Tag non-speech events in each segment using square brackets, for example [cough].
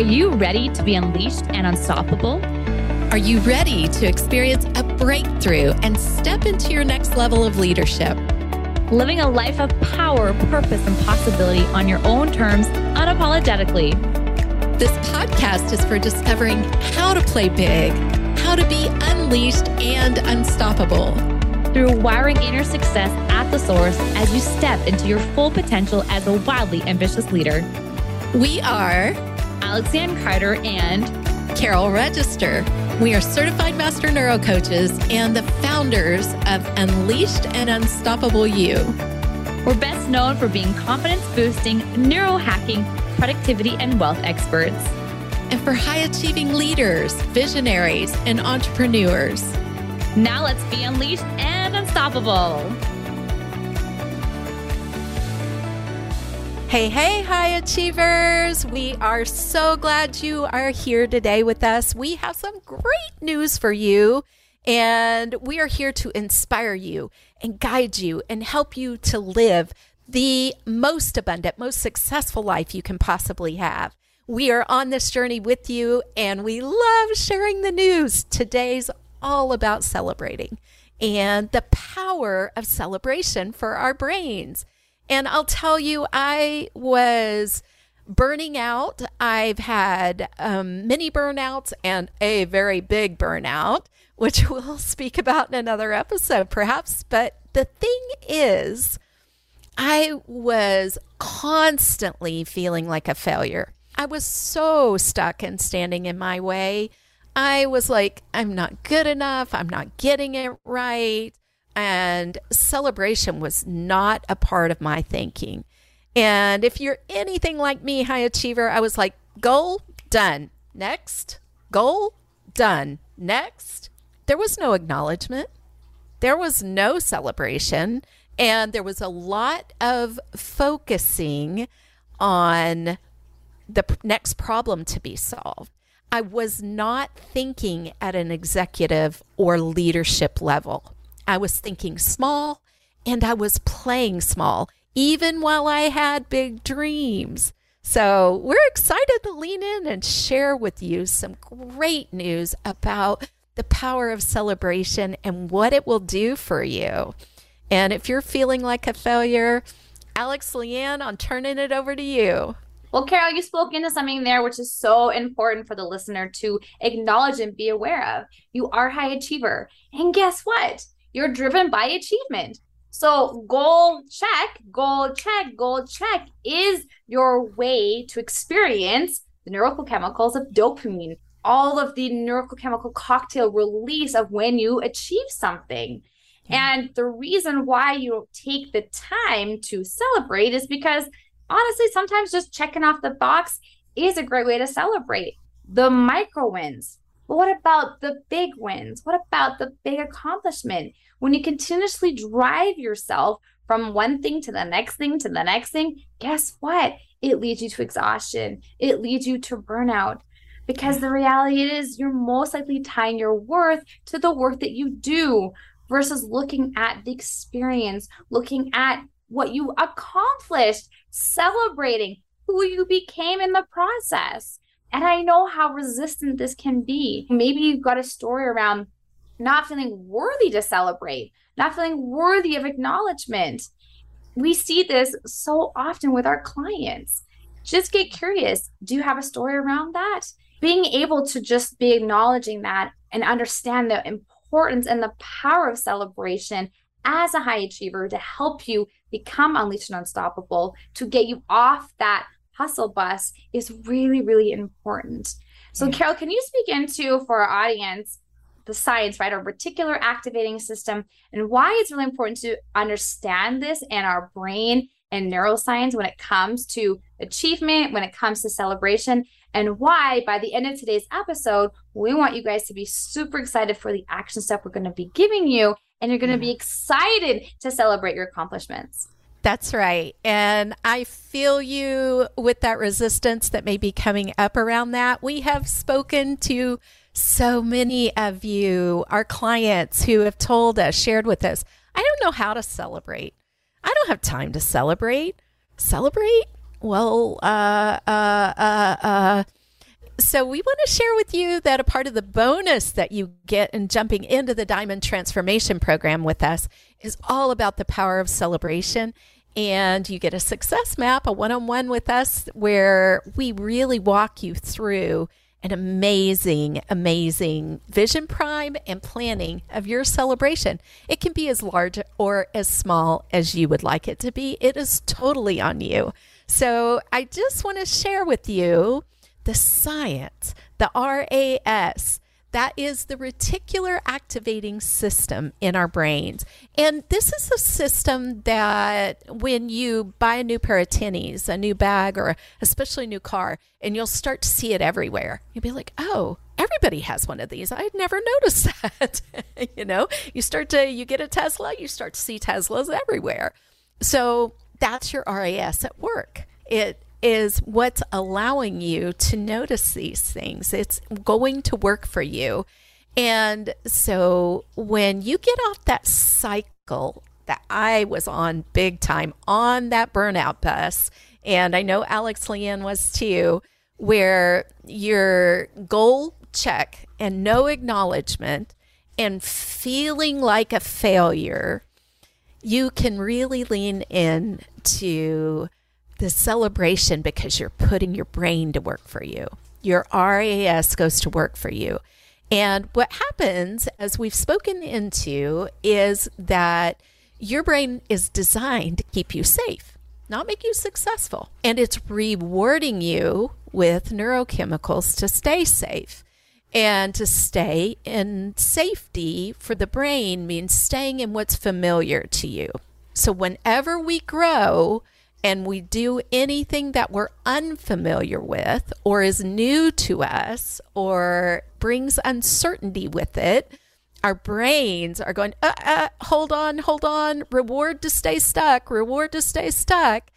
Are you ready to be unleashed and unstoppable? Are you ready to experience a breakthrough and step into your next level of leadership? Living a life of power, purpose, and possibility on your own terms, unapologetically. This podcast is for discovering how to play big, how to be unleashed and unstoppable. Through wiring inner success at the source as you step into your full potential as a wildly ambitious leader. We are Alex Lianne Carter and Carol Register. We are certified master neuro coaches and the founders of Unleashed and Unstoppable You. We're best known for being confidence boosting, neuro hacking, productivity, and wealth experts. And for high achieving leaders, visionaries, and entrepreneurs. Now let's be unleashed and unstoppable. Hey, hey, high achievers. We are so glad you are here today with us. We have some great news for you, and we are here to inspire you and guide you and help you to live the most abundant, most successful life you can possibly have. We are on this journey with you, and we love sharing the news. Today's all about celebrating and the power of celebration for our brains. And I'll tell you, I was burning out. I've had um, many burnouts and a very big burnout, which [laughs] we'll speak about in another episode, perhaps. But the thing is, I was constantly feeling like a failure. I was so stuck and standing in my way. I was like, I'm not good enough. I'm not getting it right and celebration was not a part of my thinking. And if you're anything like me, high achiever, I was like, goal done. Next, goal done. Next. There was no acknowledgement, there was no celebration, and there was a lot of focusing on the next problem to be solved. I was not thinking at an executive or leadership level. I was thinking small and I was playing small, even while I had big dreams. So, we're excited to lean in and share with you some great news about the power of celebration and what it will do for you. And if you're feeling like a failure, Alex Lianne, I'm turning it over to you. Well, Carol, you spoke into something there which is so important for the listener to acknowledge and be aware of. You are high achiever. And guess what? You're driven by achievement. So, goal check, goal check, goal check is your way to experience the neurochemicals of dopamine, all of the neurochemical cocktail release of when you achieve something. And the reason why you take the time to celebrate is because honestly, sometimes just checking off the box is a great way to celebrate the micro wins, but what about the big wins? What about the big accomplishment? When you continuously drive yourself from one thing to the next thing to the next thing, guess what? It leads you to exhaustion. It leads you to burnout. Because the reality is, you're most likely tying your worth to the work that you do versus looking at the experience, looking at what you accomplished, celebrating who you became in the process. And I know how resistant this can be. Maybe you've got a story around not feeling worthy to celebrate, not feeling worthy of acknowledgement. We see this so often with our clients. Just get curious. Do you have a story around that? Being able to just be acknowledging that and understand the importance and the power of celebration as a high achiever to help you become unleashed and unstoppable, to get you off that hustle bus is really, really important. So, yeah. Carol, can you speak into for our audience the science, right? Our reticular activating system and why it's really important to understand this and our brain and neuroscience when it comes to achievement, when it comes to celebration, and why by the end of today's episode, we want you guys to be super excited for the action step we're going to be giving you, and you're going to be excited to celebrate your accomplishments. That's right. And I feel you with that resistance that may be coming up around that. We have spoken to so many of you, our clients who have told us, shared with us, I don't know how to celebrate. I don't have time to celebrate. Celebrate? Well, uh, uh, uh, uh, So, we want to share with you that a part of the bonus that you get in jumping into the Diamond Transformation Program with us is all about the power of celebration. And you get a success map, a one on one with us, where we really walk you through an amazing, amazing vision prime and planning of your celebration. It can be as large or as small as you would like it to be. It is totally on you. So I just want to share with you the science, the RAS. That is the reticular activating system in our brains. And this is a system that when you buy a new pair of tinnies, a new bag, or especially a new car, and you'll start to see it everywhere, you'll be like, oh, everybody has one of these. I'd never noticed [laughs] that. you know, you start to, you get a Tesla, you start to see Teslas everywhere. So that's your RAS at work. It is what's allowing you to notice these things. It's going to work for you. And so when you get off that cycle that I was on big time on that burnout bus, and I know Alex Lianne was too, where your goal check and no acknowledgement and feeling like a failure, you can really lean in to the celebration because you're putting your brain to work for you. Your RAS goes to work for you. And what happens, as we've spoken into, is that your brain is designed to keep you safe, not make you successful. And it's rewarding you with neurochemicals to stay safe. And to stay in safety for the brain means staying in what's familiar to you. So whenever we grow, and we do anything that we're unfamiliar with or is new to us or brings uncertainty with it, our brains are going, uh, uh, hold on, hold on, reward to stay stuck, reward to stay stuck,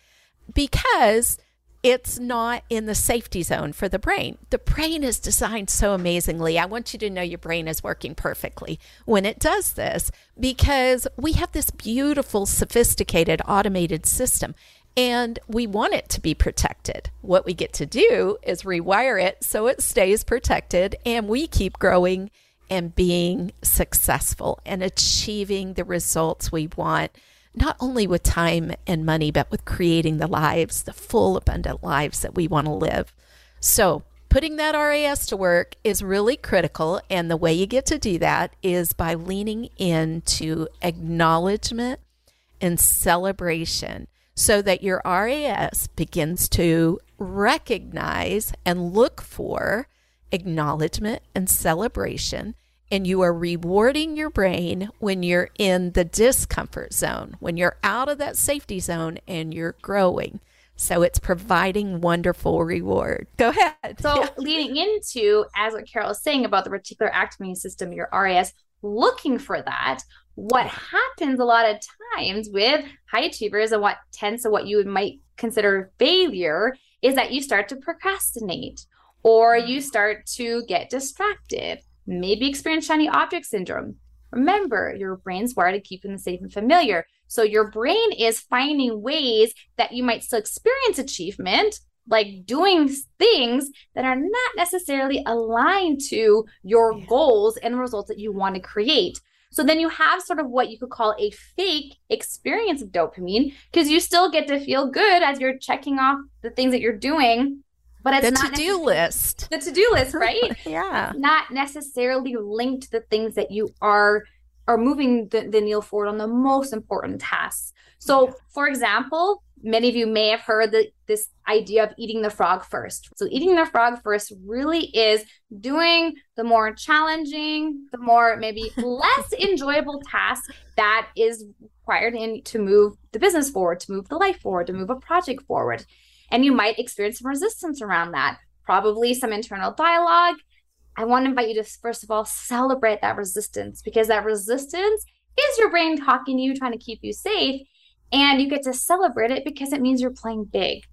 because it's not in the safety zone for the brain. The brain is designed so amazingly. I want you to know your brain is working perfectly when it does this because we have this beautiful, sophisticated, automated system and we want it to be protected. What we get to do is rewire it so it stays protected and we keep growing and being successful and achieving the results we want, not only with time and money, but with creating the lives, the full, abundant lives that we want to live. So, putting that RAS to work is really critical. And the way you get to do that is by leaning into acknowledgement and celebration so that your RAS begins to recognize and look for acknowledgement and celebration. And you are rewarding your brain when you're in the discomfort zone, when you're out of that safety zone and you're growing. So it's providing wonderful reward. Go ahead. So, yeah. [laughs] leading into, as what Carol is saying about the reticular activating system, your RAS, looking for that, what happens a lot of times with high achievers and what tends to what you might consider failure is that you start to procrastinate or you start to get distracted, maybe experience shiny object syndrome. Remember, your brain's wired to keep them safe and familiar. So your brain is finding ways that you might still experience achievement, like doing things that are not necessarily aligned to your goals and the results that you want to create. So then you have sort of what you could call a fake experience of dopamine because you still get to feel good as you're checking off the things that you're doing. But it's the to-do list. The to-do list, right? [laughs] yeah. Not necessarily linked to the things that you are are moving the, the needle forward on the most important tasks. So, for example, many of you may have heard the, this idea of eating the frog first. So, eating the frog first really is doing the more challenging, the more maybe [laughs] less enjoyable task that is required in to move the business forward, to move the life forward, to move a project forward. And you might experience some resistance around that, probably some internal dialogue. I want to invite you to, first of all, celebrate that resistance because that resistance is your brain talking to you, trying to keep you safe and you get to celebrate it because it means you're playing big.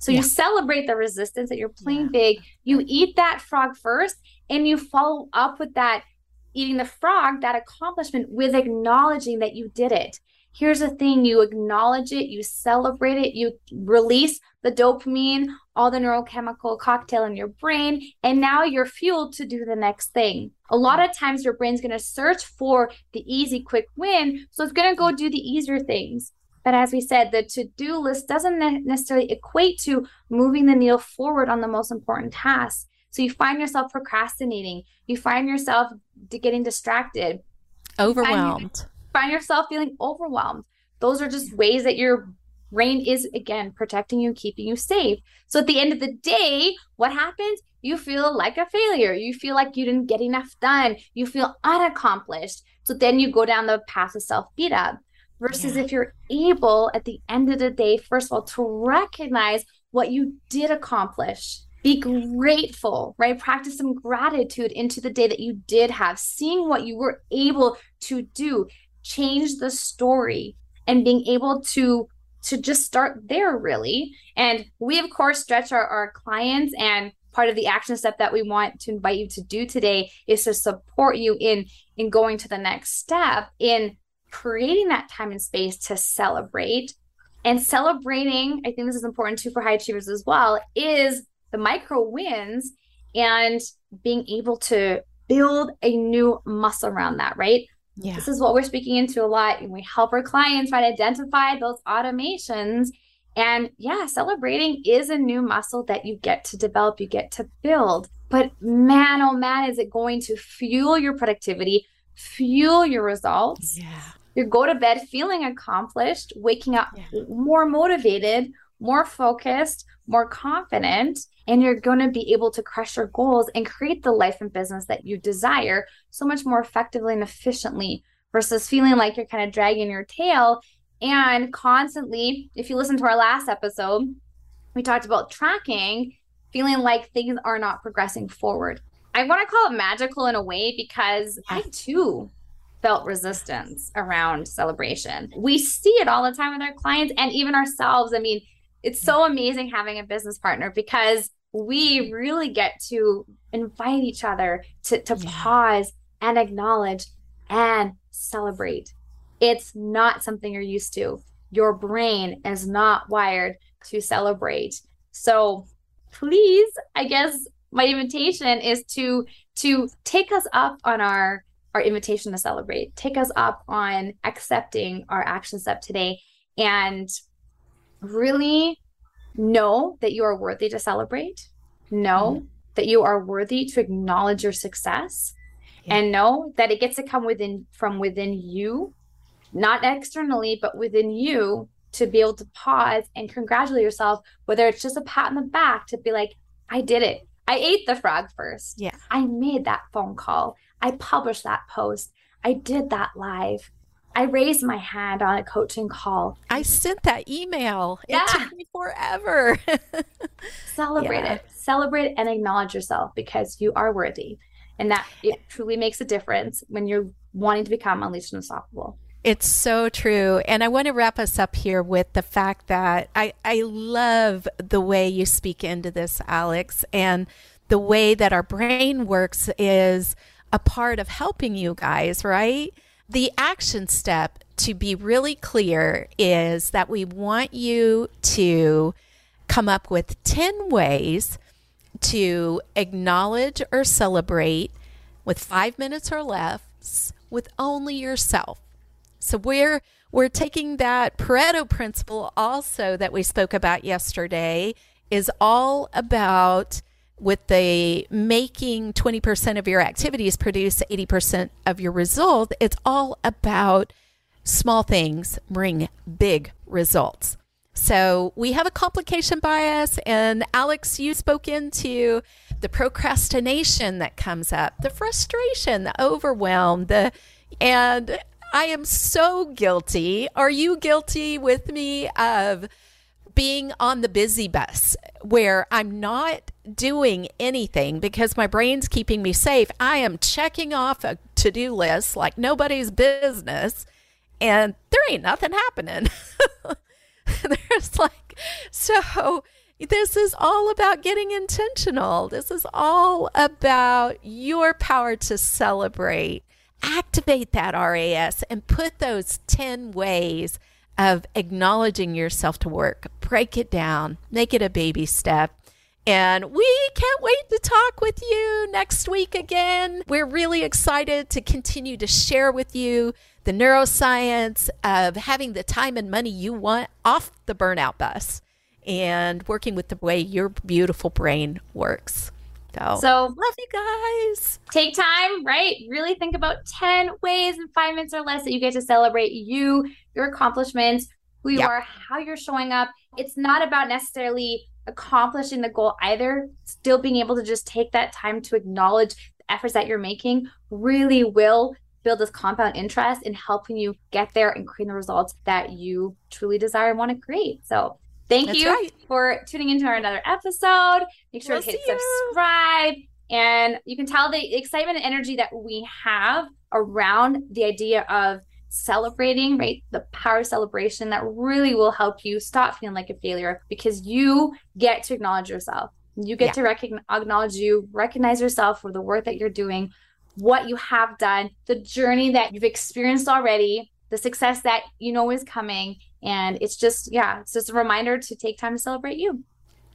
So yeah. you celebrate the resistance that you're playing yeah. big. You eat that frog first and you follow up with that eating the frog, that accomplishment with acknowledging that you did it. Here's the thing you acknowledge it, you celebrate it, you release the dopamine, all the neurochemical cocktail in your brain, and now you're fueled to do the next thing. A lot of times, your brain's going to search for the easy, quick win. So it's going to go do the easier things. But as we said, the to do list doesn't necessarily equate to moving the needle forward on the most important tasks. So you find yourself procrastinating, you find yourself getting distracted, overwhelmed, find, find yourself feeling overwhelmed. Those are just ways that your brain is again protecting you, and keeping you safe. So at the end of the day, what happens? You feel like a failure. You feel like you didn't get enough done. You feel unaccomplished. So then you go down the path of self beat up. Versus yeah. if you're able at the end of the day, first of all, to recognize what you did accomplish be grateful, right? Practice some gratitude into the day that you did have, seeing what you were able to do, change the story, and being able to to just start there really. And we of course stretch our, our clients and part of the action step that we want to invite you to do today is to support you in in going to the next step in creating that time and space to celebrate and celebrating i think this is important too for high achievers as well is the micro wins and being able to build a new muscle around that, right? Yeah. This is what we're speaking into a lot. And we help our clients to identify those automations. And yeah, celebrating is a new muscle that you get to develop, you get to build. But man, oh man, is it going to fuel your productivity, fuel your results? Yeah. You go to bed feeling accomplished, waking up yeah. more motivated, more focused, more confident, and you're going to be able to crush your goals and create the life and business that you desire so much more effectively and efficiently versus feeling like you're kind of dragging your tail. And constantly if you listen to our last episode we talked about tracking feeling like things are not progressing forward. I want to call it magical in a way because i too felt resistance around celebration we see it all the time with our clients and even ourselves i mean it's so amazing having a business partner because we really get to invite each other to, to yeah. pause and acknowledge and celebrate. It's not something you're used to. Your brain is not wired to celebrate. So please, I guess my invitation is to to take us up on our our invitation to celebrate. Take us up on accepting our action step today and really know that you are worthy to celebrate, know mm-hmm. that you are worthy to acknowledge your success, yeah. and know that it gets to come within from within you, not externally, but within you to be able to pause and congratulate yourself, whether it's just a pat on the back to be like, I did it. I ate the frog first. Yeah. I made that phone call. I published that post. I did that live. I raised my hand on a coaching call. I sent that email. Yeah. It took me forever. [laughs] Celebrate yeah. it. Celebrate and acknowledge yourself because you are worthy. And that it truly makes a difference when you're wanting to become unleashed and unstoppable. It's so true. And I want to wrap us up here with the fact that I, I love the way you speak into this, Alex, and the way that our brain works is a part of helping you guys, right? the action step to be really clear is that we want you to come up with 10 ways to acknowledge or celebrate with five minutes or less with only yourself. So we're we're taking that Pareto principle also that we spoke about yesterday is all about with the making 20% of your activities produce 80% of your result, it's all about small things bring big results. So we have a complication bias, and Alex, you spoke into the procrastination that comes up, the frustration, the overwhelm, the and I am so guilty. Are you guilty with me of being on the busy bus where I'm not doing anything because my brain's keeping me safe. I am checking off a to do list like nobody's business, and there ain't nothing happening. [laughs] There's like, so this is all about getting intentional. This is all about your power to celebrate activate that RAS and put those 10 ways of acknowledging yourself to work. Break it down, make it a baby step. And we can't wait to talk with you next week again. We're really excited to continue to share with you the neuroscience of having the time and money you want off the burnout bus and working with the way your beautiful brain works. So, So love you guys. take time, right? Really think about 10 ways in five minutes or less that you get to celebrate you, your accomplishments, who you Yep. are, how you're showing up. It's not about necessarily accomplishing the goal either. Still being able to just take that time to acknowledge the efforts that you're making really will build this compound interest in helping you get there and create the results that you truly desire and want to create. So thank That's you right. for tuning into our another episode. Make sure We'll to hit you. subscribe. And you can tell the excitement and energy that we have around the idea of celebrating, right? The power of celebration that really will help you stop feeling like a failure because you get to acknowledge yourself. You get Yeah. to recognize acknowledge you, recognize yourself for the work that you're doing, what you have done, the journey that you've experienced already, the success that you know is coming. And it's just, yeah, it's just a reminder to take time to celebrate you.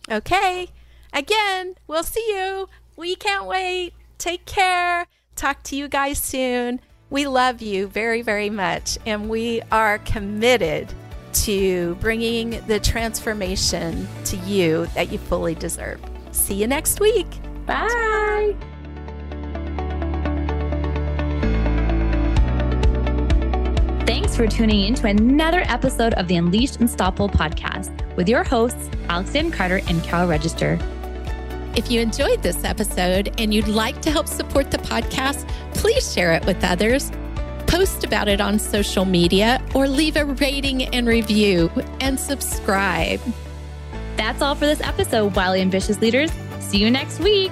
Okay. Again, we'll see you. We can't wait. Take care. Talk to you guys soon. We love you very, very much. And we are committed to bringing the transformation to you that you fully deserve. See you next week. Bye. Thanks for tuning in to another episode of the Unleashed and Unstoppable podcast with your hosts, Alex Lianne Carter and Carol Register. If you enjoyed this episode and you'd like to help support the podcast, please share it with others. Post about it on social media or leave a rating and review and subscribe. That's all for this episode, Wildly Ambitious Leaders. See you next week.